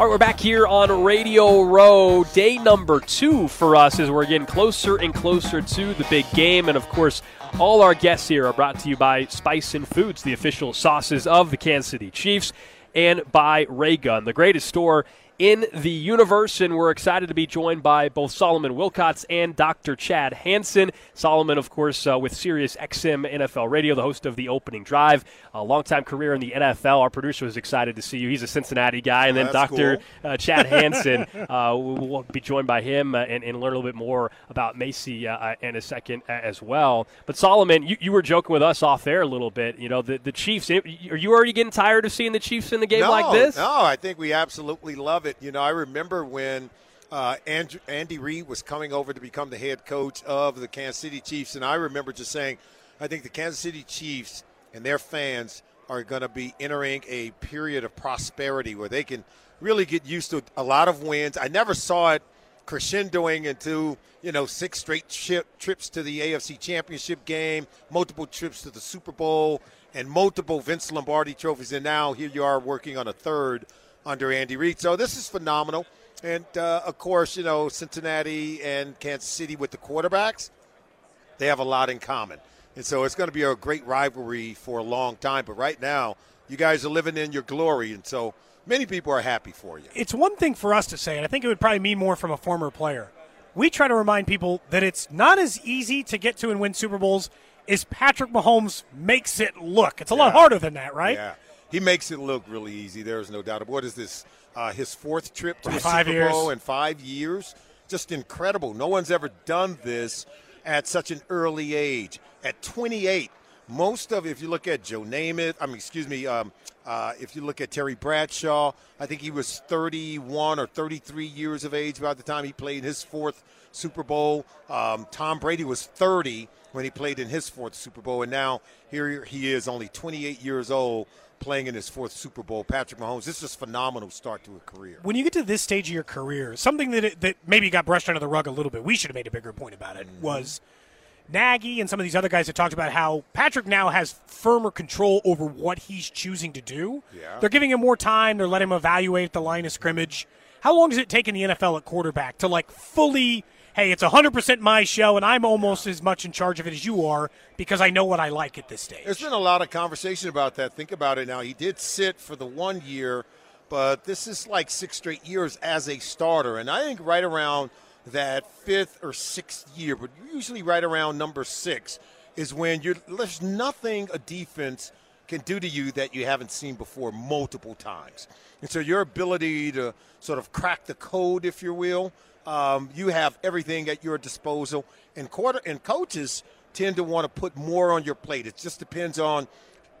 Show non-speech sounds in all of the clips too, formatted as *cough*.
All right, we're back here on Radio Row. Day number two for us as we're getting closer and closer to the big game. And of course, all our guests here are brought to you by Spicin Foods, the official sauces of the Kansas City Chiefs, and by Raygun, the greatest store in the universe, and we're excited to be joined by both Solomon Wilcots and Dr. Chad Hanson. Solomon, of course, uh, with Sirius XM NFL Radio, the host of the Opening Drive, a longtime career in the NFL. Our producer was excited to see you. He's a Cincinnati guy, and then Oh, Dr. cool. Uh, Chad Hanson. *laughs* uh, we'll, be joined by him uh, and, and learn a little bit more about Macy uh, in a second as well. But Solomon, you, you were joking with us off air a little bit. You know, the, the Chiefs. Are you already getting tired of seeing the Chiefs in the game no, like this? No, I think we absolutely love it. You know, I remember when uh, Andrew, Andy Reid was coming over to become the head coach of the Kansas City Chiefs, and I remember just saying, I think the Kansas City Chiefs and their fans are going to be entering a period of prosperity where they can really get used to a lot of wins. I never saw it crescendoing into you know six straight tri- trips to the AFC Championship game, multiple trips to the Super Bowl, and multiple Vince Lombardi trophies, and now here you are working on a third under Andy Reid. So this is phenomenal, and uh, of course you know Cincinnati and Kansas City with the quarterbacks, they have a lot in common, and so it's going to be a great rivalry for a long time. But right now, you guys are living in your glory, and so many people are happy for you. It's one thing for us to say, and I think it would probably mean more from a former player. We try to remind people that it's not as easy to get to and win Super Bowls as Patrick Mahomes makes it look. It's a lot harder than that, right? Yeah, he makes it look really easy. There's no doubt. About what is this? Uh, his fourth trip to the Five Super years. Bowl in five years. Just incredible. No one's ever done this at such an early age. At 28, most of if you look at Joe Namath, I mean, excuse me, um, uh, if you look at Terry Bradshaw, I think he was 31 or 33 years of age by the time he played his fourth Super Bowl. Um, Tom Brady was 30 when he played in his fourth Super Bowl, and now here he is, only 28 years old, playing in his fourth Super Bowl. Patrick Mahomes, this is a phenomenal start to a career. When you get to this stage of your career, something that that maybe got brushed under the rug a little bit, we should have made a bigger point about it, Mm-hmm. was Nagy and some of these other guys that talked about how Patrick now has firmer control over what he's choosing to do. Yeah. They're giving him more time. They're letting him evaluate the line of scrimmage. How long does it take in the NFL at quarterback to like fully, hey, it's 100% my show and I'm almost as much in charge of it as you are because I know what I like at this stage? There's been a lot of conversation about that. Think about it now. He did sit for the one year, but this is like six straight years as a starter. And I think right around that fifth or sixth year, but usually right around number six, is when you're, there's nothing a defense can do to you that you haven't seen before multiple times. And so your ability to sort of crack the code, if you will, um, you have everything at your disposal. And quarter and coaches tend to want to put more on your plate. It just depends on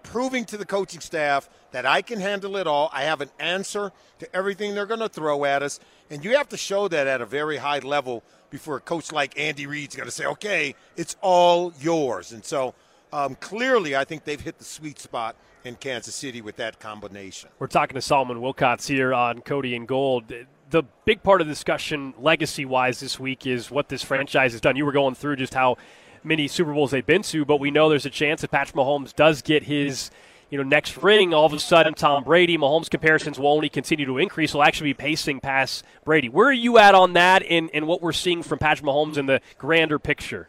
proving to the coaching staff that I can handle it all. I have an answer to everything they're going to throw at us. And you have to show that at a very high level before a coach like Andy Reid's going to say, okay, it's all yours. And so um, clearly, I think they've hit the sweet spot in Kansas City with that combination. We're talking to Solomon Wilcots here on Cody and Gold. The big part of the discussion, legacy wise, this week is what this franchise has done. You were going through just how many Super Bowls they've been to, but we know there's a chance that Patrick Mahomes does get his you know, next ring, all of a sudden Tom Brady, Mahomes comparisons will only continue to increase. Will actually be pacing past Brady. Where are you at on that and, and what we're seeing from Patrick Mahomes in the grander picture?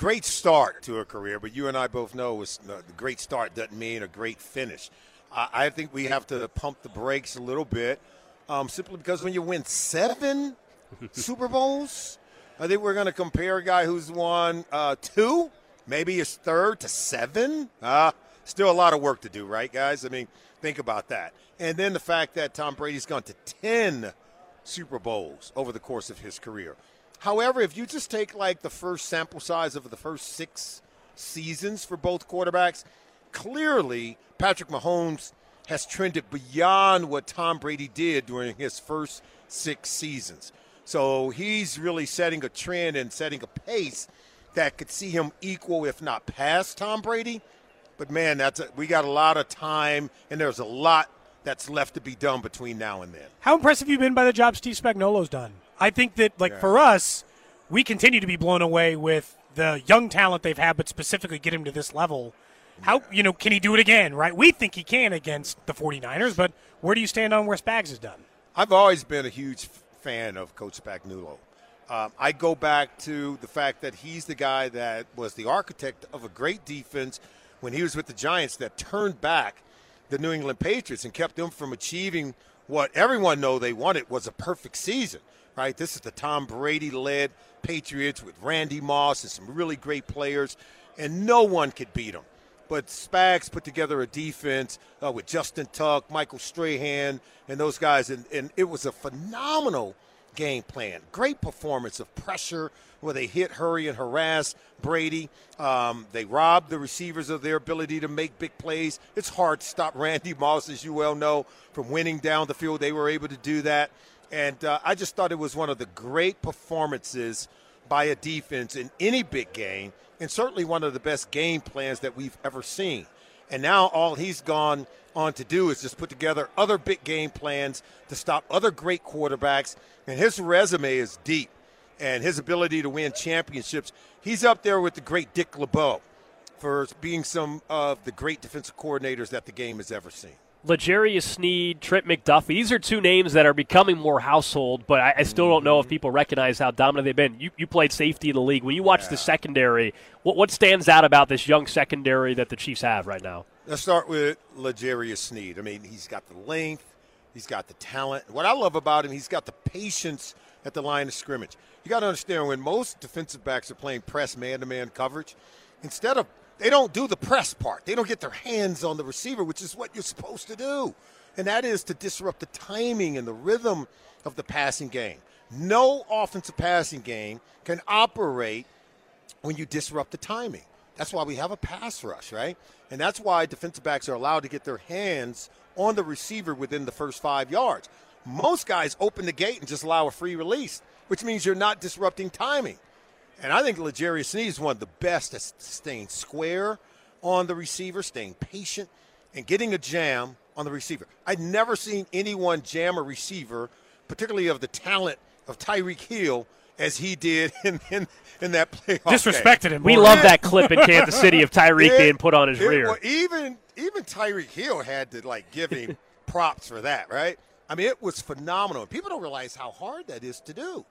Great start to a career, but you and I both know the great start doesn't mean a great finish. I, I think we have to pump the brakes a little bit, um, simply because when you win seven *laughs* Super Bowls, I think we're going to compare a guy who's won uh, two, maybe his third, to seven. Uh, still a lot of work to do, right, guys? I mean, think about that. And then the fact that Tom Brady's gone to 10 Super Bowls over the course of his career. However, if you just take like the first sample size of the first six seasons for both quarterbacks. Clearly, Patrick Mahomes has trended beyond what Tom Brady did during his first six seasons. So he's really setting a trend and setting a pace that could see him equal, if not pass, Tom Brady. But man, that's a, we got a lot of time, and there's a lot that's left to be done between now and then. How impressed have you been by the job Steve Spagnuolo's done? I think that, like yeah. for us, we continue to be blown away with the young talent they've had, but specifically get him to this level. How you know can he do it again? Right? We think he can against the 49ers, but where do you stand on where Spags has done? I've always been a huge fan of Coach Spagnuolo. Um, I go back to the fact that he's the guy that was the architect of a great defense when he was with the Giants that turned back the New England Patriots and kept them from achieving what everyone know they wanted was a perfect season. Right? This is the Tom Brady led Patriots with Randy Moss and some really great players, and no one could beat them. But Spags put together a defense uh, with Justin Tuck, Michael Strahan, and those guys, and, and it was a phenomenal game plan. Great performance of pressure where they hit, hurry, and harass Brady. Um, they robbed the receivers of their ability to make big plays. It's hard to stop *laughs* Randy Moss, as you well know, from winning down the field. They were able to do that. And uh, I just thought it was one of the great performances by a defense in any big game and certainly one of the best game plans that we've ever seen. And now all he's gone on to do is just put together other big game plans to stop other great quarterbacks. And his resume is deep and his ability to win championships. He's up there with the great Dick LeBeau for being some of the great defensive coordinators that the game has ever seen. L'Jarius Sneed, Trent McDuffie. These are two names that are becoming more household, but I, I still don't know if people recognize how dominant they've been. You, you played safety in the league. When you watch yeah. the secondary, what, what stands out about this young secondary that the Chiefs have right now? Let's start with L'Jarius Sneed. I mean, he's got the length, he's got the talent. What I love about him, he's got the patience at the line of scrimmage. You got to understand when most defensive backs are playing press man to man coverage, instead of they don't do the press part. They don't get their hands on the receiver, which is what you're supposed to do. And that is to disrupt the timing and the rhythm of the passing game. No offensive passing game can operate when you disrupt the timing. That's why we have a pass rush, right? And that's why defensive backs are allowed to get their hands on the receiver within the first five yards. Most guys open the gate and just allow a free release, which means you're not disrupting timing. And I think L'Jarius Sneed is one of the best at staying square on the receiver, staying patient, and getting a jam on the receiver. I've never seen anyone jam a receiver, particularly of the talent of Tyreek Hill, as he did *laughs* in, in, in that playoff. Disrespected game. him. We love that clip in Kansas City of Tyreek *laughs* being put on his it, rear. Well, even even Tyreek Hill had to like give him *laughs* props for that, right? I mean, it was phenomenal. People don't realize how hard that is to do.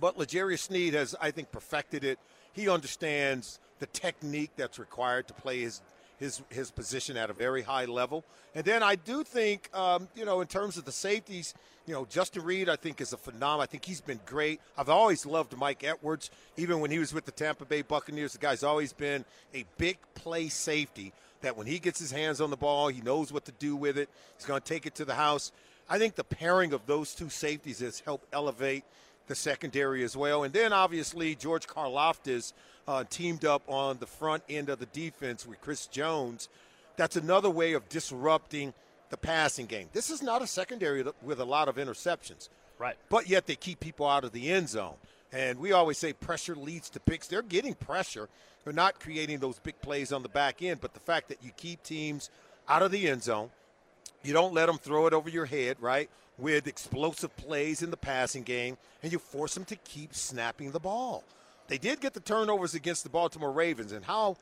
But L'Jarius Sneed has, I think, perfected it. He understands the technique that's required to play his his his position at a very high level. And then I do think, um, you know, in terms of the safeties, you know, Justin Reid, I think, is a phenomenal. I think he's been great. I've always loved Mike Edwards, even when he was with the Tampa Bay Buccaneers. The guy's always been a big play safety that when he gets his hands on the ball, he knows what to do with it. He's going to take it to the house. I think the pairing of those two safeties has helped elevate the secondary as well. And then obviously George Karlaftis uh, teamed up on the front end of the defense with Chris Jones. That's another way of disrupting the passing game. This is not a secondary with a lot of interceptions. Right. But yet they keep people out of the end zone. And we always say pressure leads to picks. They're getting pressure. They're not creating those big plays on the back end. But the fact that you keep teams out of the end zone, you don't let them throw it over your head, right? With explosive plays in the passing game, and you force them to keep snapping the ball. They did get the turnovers against the Baltimore Ravens, and how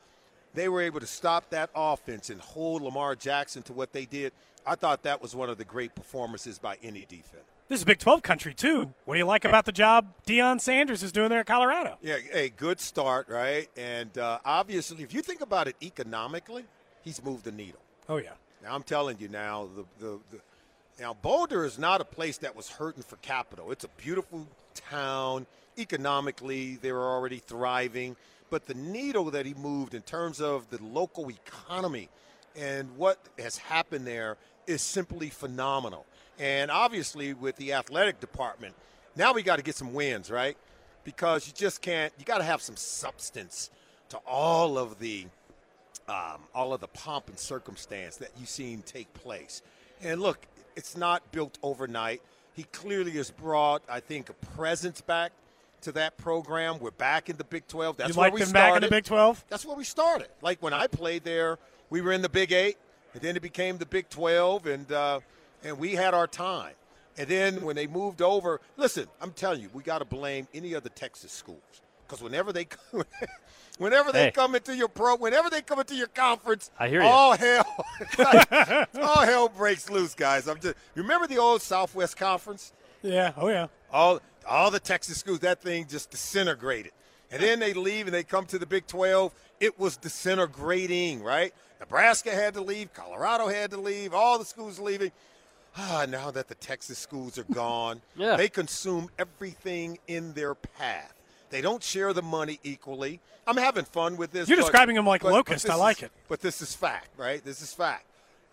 they were able to stop that offense and hold Lamar Jackson to what they did. I thought that was one of the great performances by any defense. This is Big 12 country, too. What do you like about the job Deion Sanders is doing there at Colorado? Yeah, a good start, right? And uh, obviously, if you think about it economically, he's moved the needle. Oh, yeah. Now, I'm telling you now, the, the, the now, Boulder is not a place that was hurting for capital. It's a beautiful town. Economically, they were already thriving. But the needle that he moved in terms of the local economy and what has happened there is simply phenomenal. And obviously, with the athletic department, now we got to get some wins, right? Because you just can't, you got to have some substance to all of the um, all of the pomp and circumstance that you've seen take place. And look, it's not built overnight. He clearly has brought, I think, a presence back to that program. We're back in the Big 12. That's you where like we started. back in the Big 12? That's where we started. Like when I played there, we were in the Big Eight, and then it became the Big 12, and uh, and we had our time. And then when they moved over, listen, I'm telling you, we got to blame any of the Texas schools because whenever they *laughs* whenever they Hey. come into your pro, whenever they come into your conference, I hear you. all hell, *laughs* *laughs* all hell breaks loose, guys. I'm just remember the old Southwest Conference Yeah. Oh, yeah. all all the Texas schools, that thing just disintegrated. And then they leave and they come to the Big 12. It was disintegrating, right? Nebraska had to leave, Colorado had to leave, all the schools leaving. Ah, now that the Texas schools are gone, Yeah. they consume everything in their path. They don't share the money equally. I'm having fun with this. You're but- describing them like but- but locusts. I like is- it. But this is fact, right? This is fact.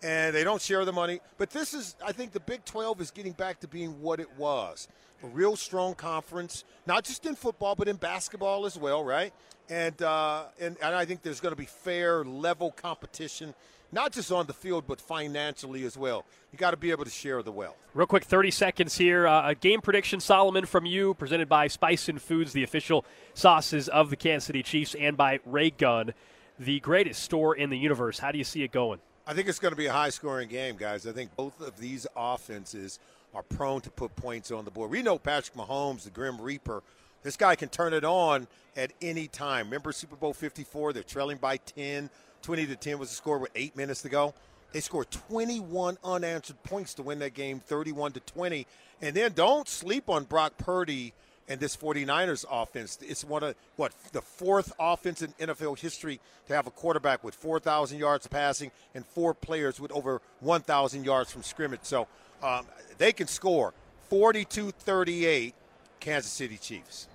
And they don't share the money. But this is, I think the Big 12 is getting back to being what it was a real strong conference, not just in football, but in basketball as well, right? And, uh, and, and I think there's going to be fair, level competition, not just on the field, but financially as well. You got to be able to share the wealth. Real quick, 30 seconds here. Uh, a game prediction, Solomon, from you, presented by Spicin Foods, the official sauces of the Kansas City Chiefs, and by Raygun, the greatest store in the universe. How do you see it going? I think it's going to be a high scoring game, guys. I think both of these offenses are prone to put points on the board. We know Patrick Mahomes, the Grim Reaper. This guy can turn it on at any time. Remember Super Bowl 54? They're trailing by 10. 20 to 10 was the score with eight minutes to go. They scored 21 unanswered points to win that game, 31 to 20. And then don't sleep on Brock Purdy and this 49ers offense. It's one of what the fourth offense in NFL history to have a quarterback with 4,000 yards passing and four players with over 1,000 yards from scrimmage. So um, they can score 42-38 Kansas City Chiefs.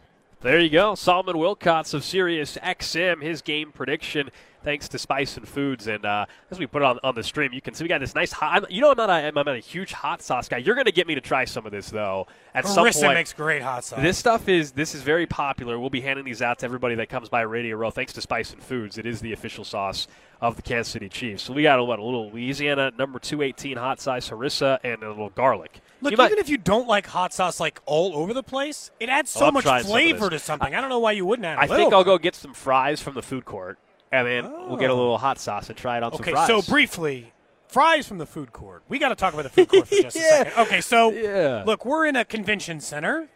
There you go. Solomon Wilcots of Sirius XM, his game prediction, thanks to Spicin Foods. And uh, as we put it on, on the stream, you can see we got this nice hot. I'm, you know, I'm not, a, I'm not a huge hot sauce guy. You're going to get me to try some of this, though, at some point. makes great hot sauce. This stuff is this is very popular. We'll be handing these out to everybody that comes by Radio Row. Thanks to Spicin Foods, it is the official sauce of the Kansas City Chiefs. So we got a, what a little Louisiana number two eighteen hot sauce harissa and a little garlic. Look, might- even if you don't like hot sauce like all over the place, it adds oh, so I'm much trying some flavor to something. I, don't know why you wouldn't add. I think I'll go get some fries from the food court, and then we'll get a Oh. little hot sauce and try it on Okay, some fries. so briefly, fries from the food court. We got to talk about the food court for just *laughs* Yeah. a second. Okay, so *laughs* Yeah. look, we're in a convention center,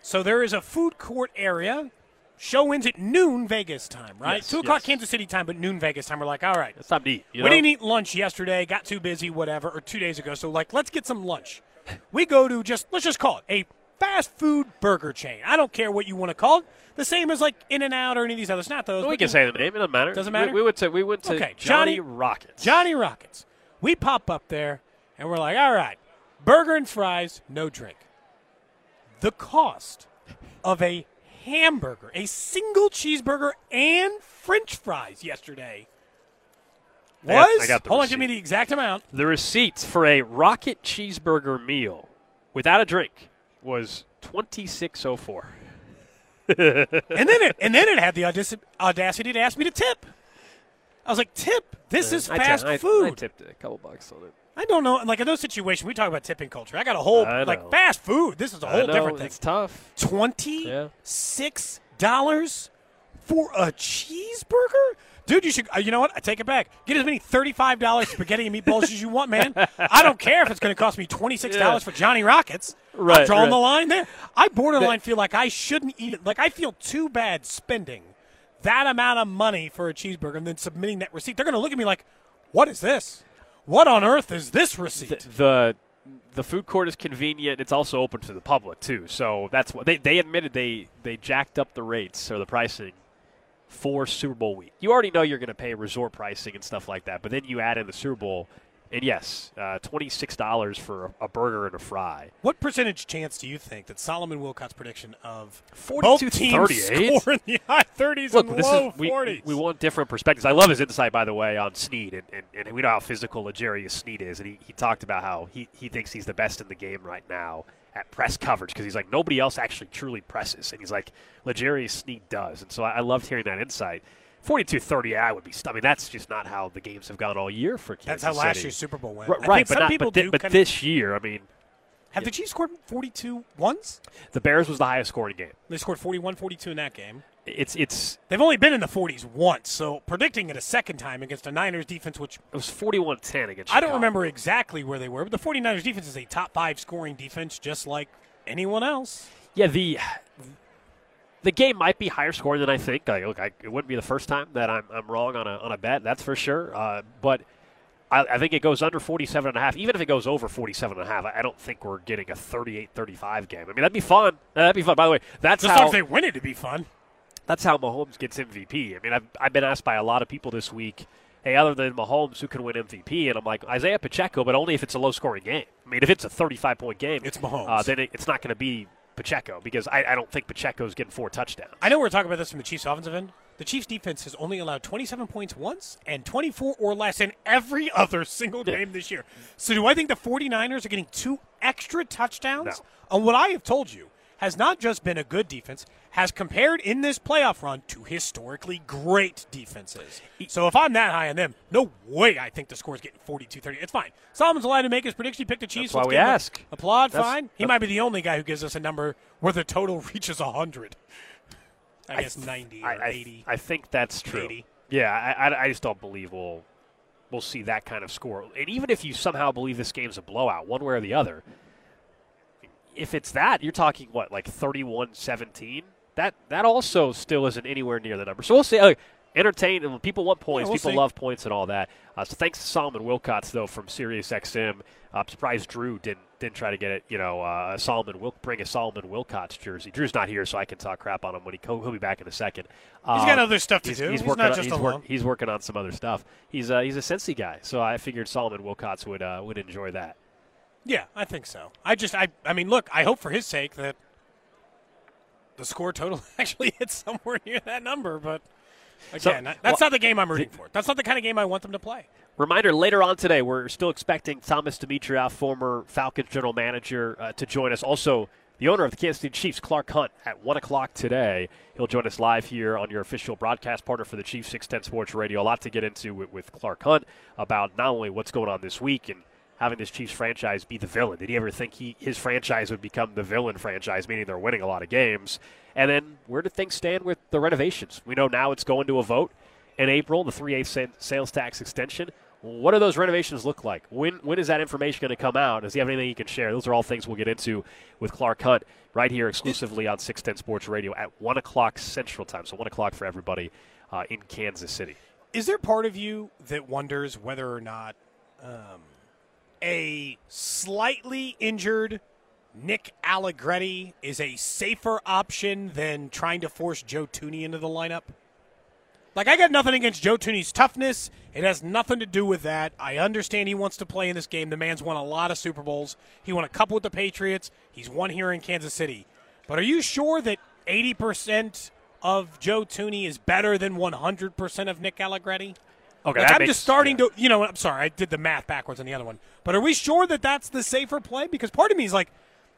so there is a food court area. Show ends at noon Vegas time, right? Yes, Two o'clock yes. Kansas City time, but noon Vegas time. We're like, all right, it's time to eat. We know? didn't eat lunch yesterday, got too busy, whatever, or two days ago. So like, let's get some lunch. We go to just let's just call it a fast food burger chain. I don't care what you want to call it. The same as like In and Out or any of these others. Not those. Well, we can say the name. It doesn't matter. Doesn't We- matter? We, went to we went to Okay, Johnny, Johnny- Rockets. Johnny Rockets. We pop up there and we're like, all right, burger and fries, no drink. The cost of a hamburger, a single cheeseburger and French fries yesterday I got- was. I got the hold on, give me the exact amount. The receipts for a rocket cheeseburger meal without a drink was twenty six oh four. *laughs* and then it and then it had the audacity to ask me to tip. I was like, tip. This is fast I- food. I tipped a couple bucks on it. I don't know. Like in those situations, we talk about tipping culture. I got a whole like fast food. This is a I whole know, different thing. It's tough. Twenty six dollars for a cheeseburger, dude. You should. Uh, you know what? I take it back. Get as many thirty five dollars spaghetti and meatballs as you want, man. *laughs* I don't care if it's going to cost me twenty six dollars for Johnny Rockets. I'm Right, drawing right. the line there. I borderline feel like I shouldn't eat it. Like I feel too bad spending that amount of money for a cheeseburger and then submitting that receipt. They're going to look at me like, "What is this? What on earth is this receipt?" The, the the food court is convenient. It's also open to the public too. So that's what they they admitted they they jacked up the rates or the pricing for Super Bowl week. You already know you're going to pay resort pricing and stuff like that, but then you add in the Super Bowl, and yes, uh, twenty six dollars for a, burger and a fry. What percentage chance do you think that Solomon Wilcott's prediction of 42 both teams 38? score in the high 30s Look, and low is we, 40s? we want different perspectives. I love his insight, by the way, on Sneed, and, and, and we know how physical L'Jarius Sneed is, and he, he talked about how he, he thinks he's the best in the game right now at press coverage because he's like nobody else actually truly presses, and he's like L'Jarius Sneed does, and so I, I loved hearing that insight. 42-30, I would be. I mean, that's just not how the games have gone all year for Kansas That's how last City. year's Super Bowl went. R- right, but some not, people but, do but this year, I mean, Have the Chiefs scored 42 once? the Bears was the highest scoring game. They scored 41 42 in that game. It's it's They've only been in the 40s once, so predicting it a second time against a Niners defense, which it was 41-10 against. I don't remember exactly where they were, but the 49ers defense is a top five scoring defense just like anyone else. Yeah, the the game might be higher scoring than I think. Like, look, I, it wouldn't be the first time that I'm, I'm wrong on a on a bet. That's for sure. Uh, but I, I think it goes under 47 and a half. Even if it goes over 47 and a half, I, I don't think we're getting a 38-35 game. I mean, that'd be fun. That'd be fun. By the way, that's Just how if they win it to be fun. That's how Mahomes gets MVP. I mean, I've, I've been asked by a lot of people this week, hey, other than Mahomes, who can win MVP? And I'm like, Isaiah Pacheco, but only if it's a low scoring game. I mean, if it's a 35 point game, It's Mahomes. Uh, then it, it's not going to be Pacheco because I, I don't think Pacheco's getting four touchdowns. I know we're talking about this from the Chiefs offensive end. The Chiefs defense has only allowed 27 points once and 24 or less in every *laughs* other single game this year. So do I think the 49ers are getting two extra touchdowns No. on what I have told you has not just been a good defense, has compared in this playoff run to historically great defenses. So if I'm that high on them, no way I think the score is getting 42-30. It's fine. Solomon's allowed to make his prediction. He picked the Chiefs. That's why we give him a- ask. Applaud, That's- fine. He might be the only guy who gives us a number where the total *laughs* reaches 100. I guess th- 90 or I, I, 80. I think that's true. 80. Yeah, I, I, I just don't believe we'll we'll see that kind of score. And even if you somehow believe this game's a blowout, one way or the other, if it's that, you're talking what like 31-17. That that also still isn't anywhere near the number. So we'll see. Uh, entertain. and People want points. we'll People see. love points and all that. Uh, so thanks to Solomon Wilcots though from SiriusXM. I'm surprised Drew didn't didn't try to get it. You know, uh, Solomon will bring a Solomon Wilcots jersey. Drew's not here, so I can talk crap on him when he co- he'll be back in a second. He's got other stuff to he's, do. He's, He's working. not on, just he's, alone. he's working on some other stuff. He's uh, he's a Cincy guy, so I figured Solomon Wilcots would uh, would enjoy that. Yeah, I think so. I just, I, I mean, look, I hope for his sake that the score total *laughs* actually hits somewhere near that number. But again, that- that's well, not the game I'm rooting for. That's not the kind of game I want them to play. Reminder later on today, we're still expecting Thomas Dimitroff, former Falcons general manager, uh, to join us. Also, the owner of the Kansas City Chiefs, Clark Hunt, at 1 o'clock today. He'll join us live here on your official broadcast partner for the Chiefs 610 Sports Radio. A lot to get into with, with Clark Hunt about not only what's going on this week and having this Chiefs franchise be the villain. Did he ever think he his franchise would become the villain franchise, meaning they're winning a lot of games? And then where do things stand with the renovations? We know now it's going to a vote in April, the 3 8 sales tax extension. What do those renovations look like? When when is that information going to come out? Does he have anything he can share? Those are all things we'll get into with Clark Hunt right here exclusively on 610 Sports Radio at 1 o'clock Central Time. So 1 o'clock for everybody uh, in Kansas City. Is there part of you that wonders whether or not um, a slightly injured Nick Allegretti is a safer option than trying to force Joe Thuney into the lineup? Like, I got nothing against Joe Thuney's toughness. It has nothing to do with that. I understand he wants to play in this game. The man's won a lot of Super Bowls. He won a couple with the Patriots. He's won here in Kansas City. But are you sure that 80% of Joe Thuney is better than 100% of Nick Allegretti? Okay, Like, I'm makes- just starting yeah. to, you know, I'm sorry, I did the math backwards on the other one. But are we sure that that's the safer play? Because part of me is like,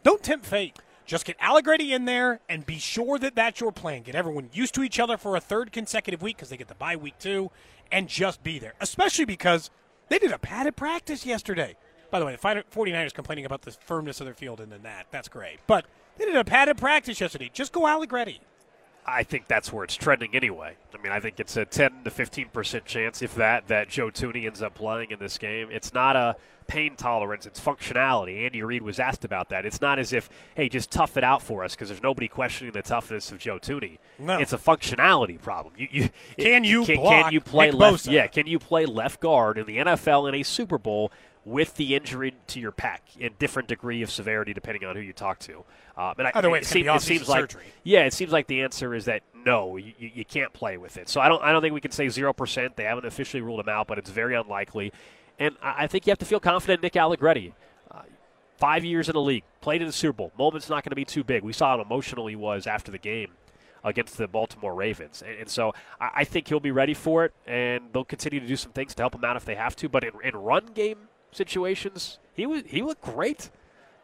don't tempt fate. Just get Allegretti in there and be sure that that's your plan. Get everyone used to each other for a third consecutive week because they get the bye week too, and just be there. Especially because they did a padded practice yesterday. By the way, the Fi- 49ers complaining about the firmness of their field and then that. That's great. But they did a padded practice yesterday. Just go Allegretti. I think that's where it's trending anyway. I mean, I think it's a 10 to 15 percent chance, if that, that Joe Thuney ends up playing in this game. It's not a pain tolerance; it's functionality. Andy Reid was asked about that. It's not as if, hey, just tough it out for us, because there's nobody questioning the toughness of Joe Thuney. No. It's a functionality problem. You, you, Can you can, can you play Nick left? Bosa? Yeah, can you play left guard in the NFL in a Super Bowl? With the injury to your pec in different degree of severity, depending on who you talk to, um, and I, Either way, it, seem- it seems like surgery. yeah, it seems like the answer is that no, you, you can't play with it. So I don't I don't think we can say zero percent. They haven't officially ruled him out, but it's very unlikely. And I, I think you have to feel confident in Nick Allegretti. Uh, five years in the league, played in the Super Bowl. Moment's not going to be too big. We saw how emotional he was after the game against the Baltimore Ravens, and, and so I, I think he'll be ready for it. And they'll continue to do some things to help him out if they have to. But in, in run game situations, he was he looked great.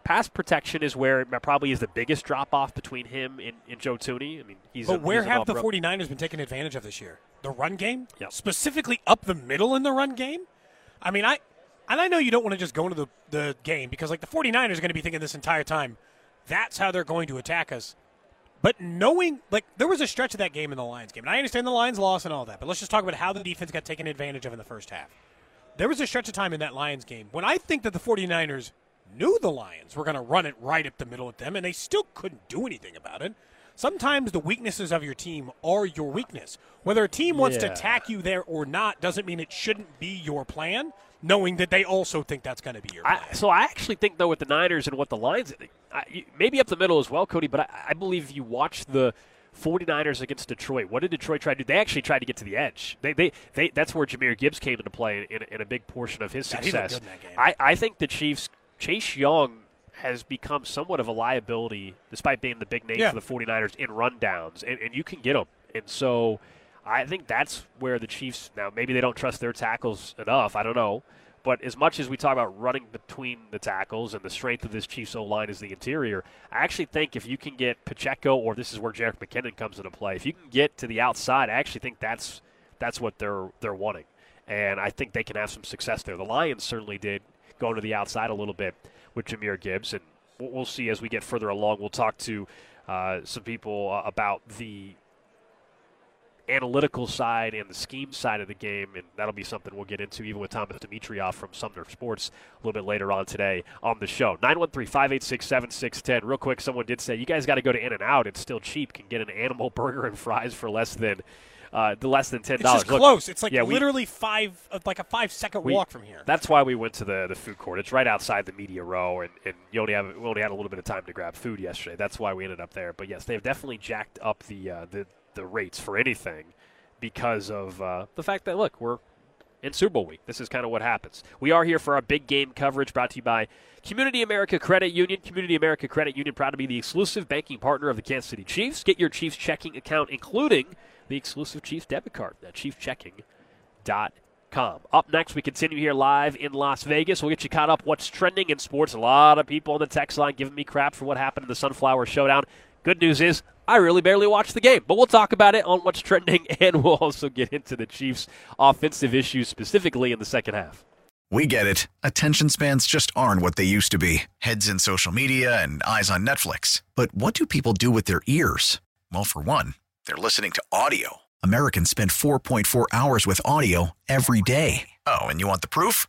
pass protection is where it probably is the biggest drop off between him and, and Joe Thuney. I mean, he's but a, where he's have the all 49ers been taking advantage of this year? The run game, Yep. specifically up the middle in the run game. I mean, I and I know you don't want to just go into the the game because like the 49ers are going to be thinking this entire time, that's how they're going to attack us. But knowing, like, there was a stretch of that game in the Lions game, and I understand the Lions loss and all that, but let's just talk about how the defense got taken advantage of in the first half. There was a stretch of time in that Lions game when I think that the 49ers knew the Lions were going to run it right up the middle at them, and they still couldn't do anything about it. Sometimes the weaknesses of your team are your weakness. Whether a team wants to Yeah. attack you there or not doesn't mean it shouldn't be your plan, knowing that they also think that's going to be your plan. I, so I actually think though with the Niners and what the Lions, I, maybe up the middle as well, Cody. But I, I believe you watch the 49ers against Detroit. What did Detroit try to do? They actually tried to get to the edge. They, they, they that's where Jahmyr Gibbs came into play in, in a big portion of his success. good in that game. I, I think the Chiefs, Chase Young has become somewhat of a liability, despite being the big name Yeah. for the 49ers in rundowns, and, and you can get them. And so I think that's where the Chiefs now maybe they don't trust their tackles enough. I don't know. But as much as we talk about running between the tackles and the strength of this Chiefs O line is the interior, I actually think if you can get Pacheco or this is where Jerick McKinnon comes into play, if you can get to the outside, I actually think that's that's what they're they're wanting. And I think they can have some success there. The Lions certainly did going to the outside a little bit with Jahmyr Gibbs, and we'll, see as we get further along. We'll talk to uh, some people uh, about the analytical side and the scheme side of the game, and that'll be something we'll get into even with Thomas Dimitroff from Sumner Sports a little bit later on today on the show. 913-586-7610. Real quick, someone did say, you guys got to go to In-N-Out. It's still cheap. Can get an animal *laughs* burger and fries for less than uh, the less than $10. it's just Look, close. It's like yeah, we- literally five, like a five second we- walk from here. That's why we went to the, the food court. It's right outside the media row, and, and you only have we only had a little bit of time to grab food yesterday. That's why we ended up there. But yes, they've definitely jacked up the uh, the the rates for anything because of uh, the fact that look we're in Super Bowl week. This is kind of what happens. We are here for our big game coverage brought to you by Community America Credit Union. Community America Credit Union proud to be the exclusive banking partner of the Kansas City Chiefs. Get your Chiefs checking account, including the exclusive Chiefs debit card at chiefchecking.com. Up next, we continue here live in Las Vegas. We'll get you caught up what's trending in sports. A lot of people on the text line giving me crap for what happened in the Sunflower Showdown. Good news is I really barely watched the game, but we'll talk about it on what's trending, *laughs* and we'll also get into the Chiefs' offensive issues specifically in the second half. We get it. Attention spans just aren't what they used to be heads in social media and eyes on Netflix. But what do people do with their ears? Well, for one, they're listening to audio. Americans spend 4.4 hours with audio every day. Oh, and you want the proof?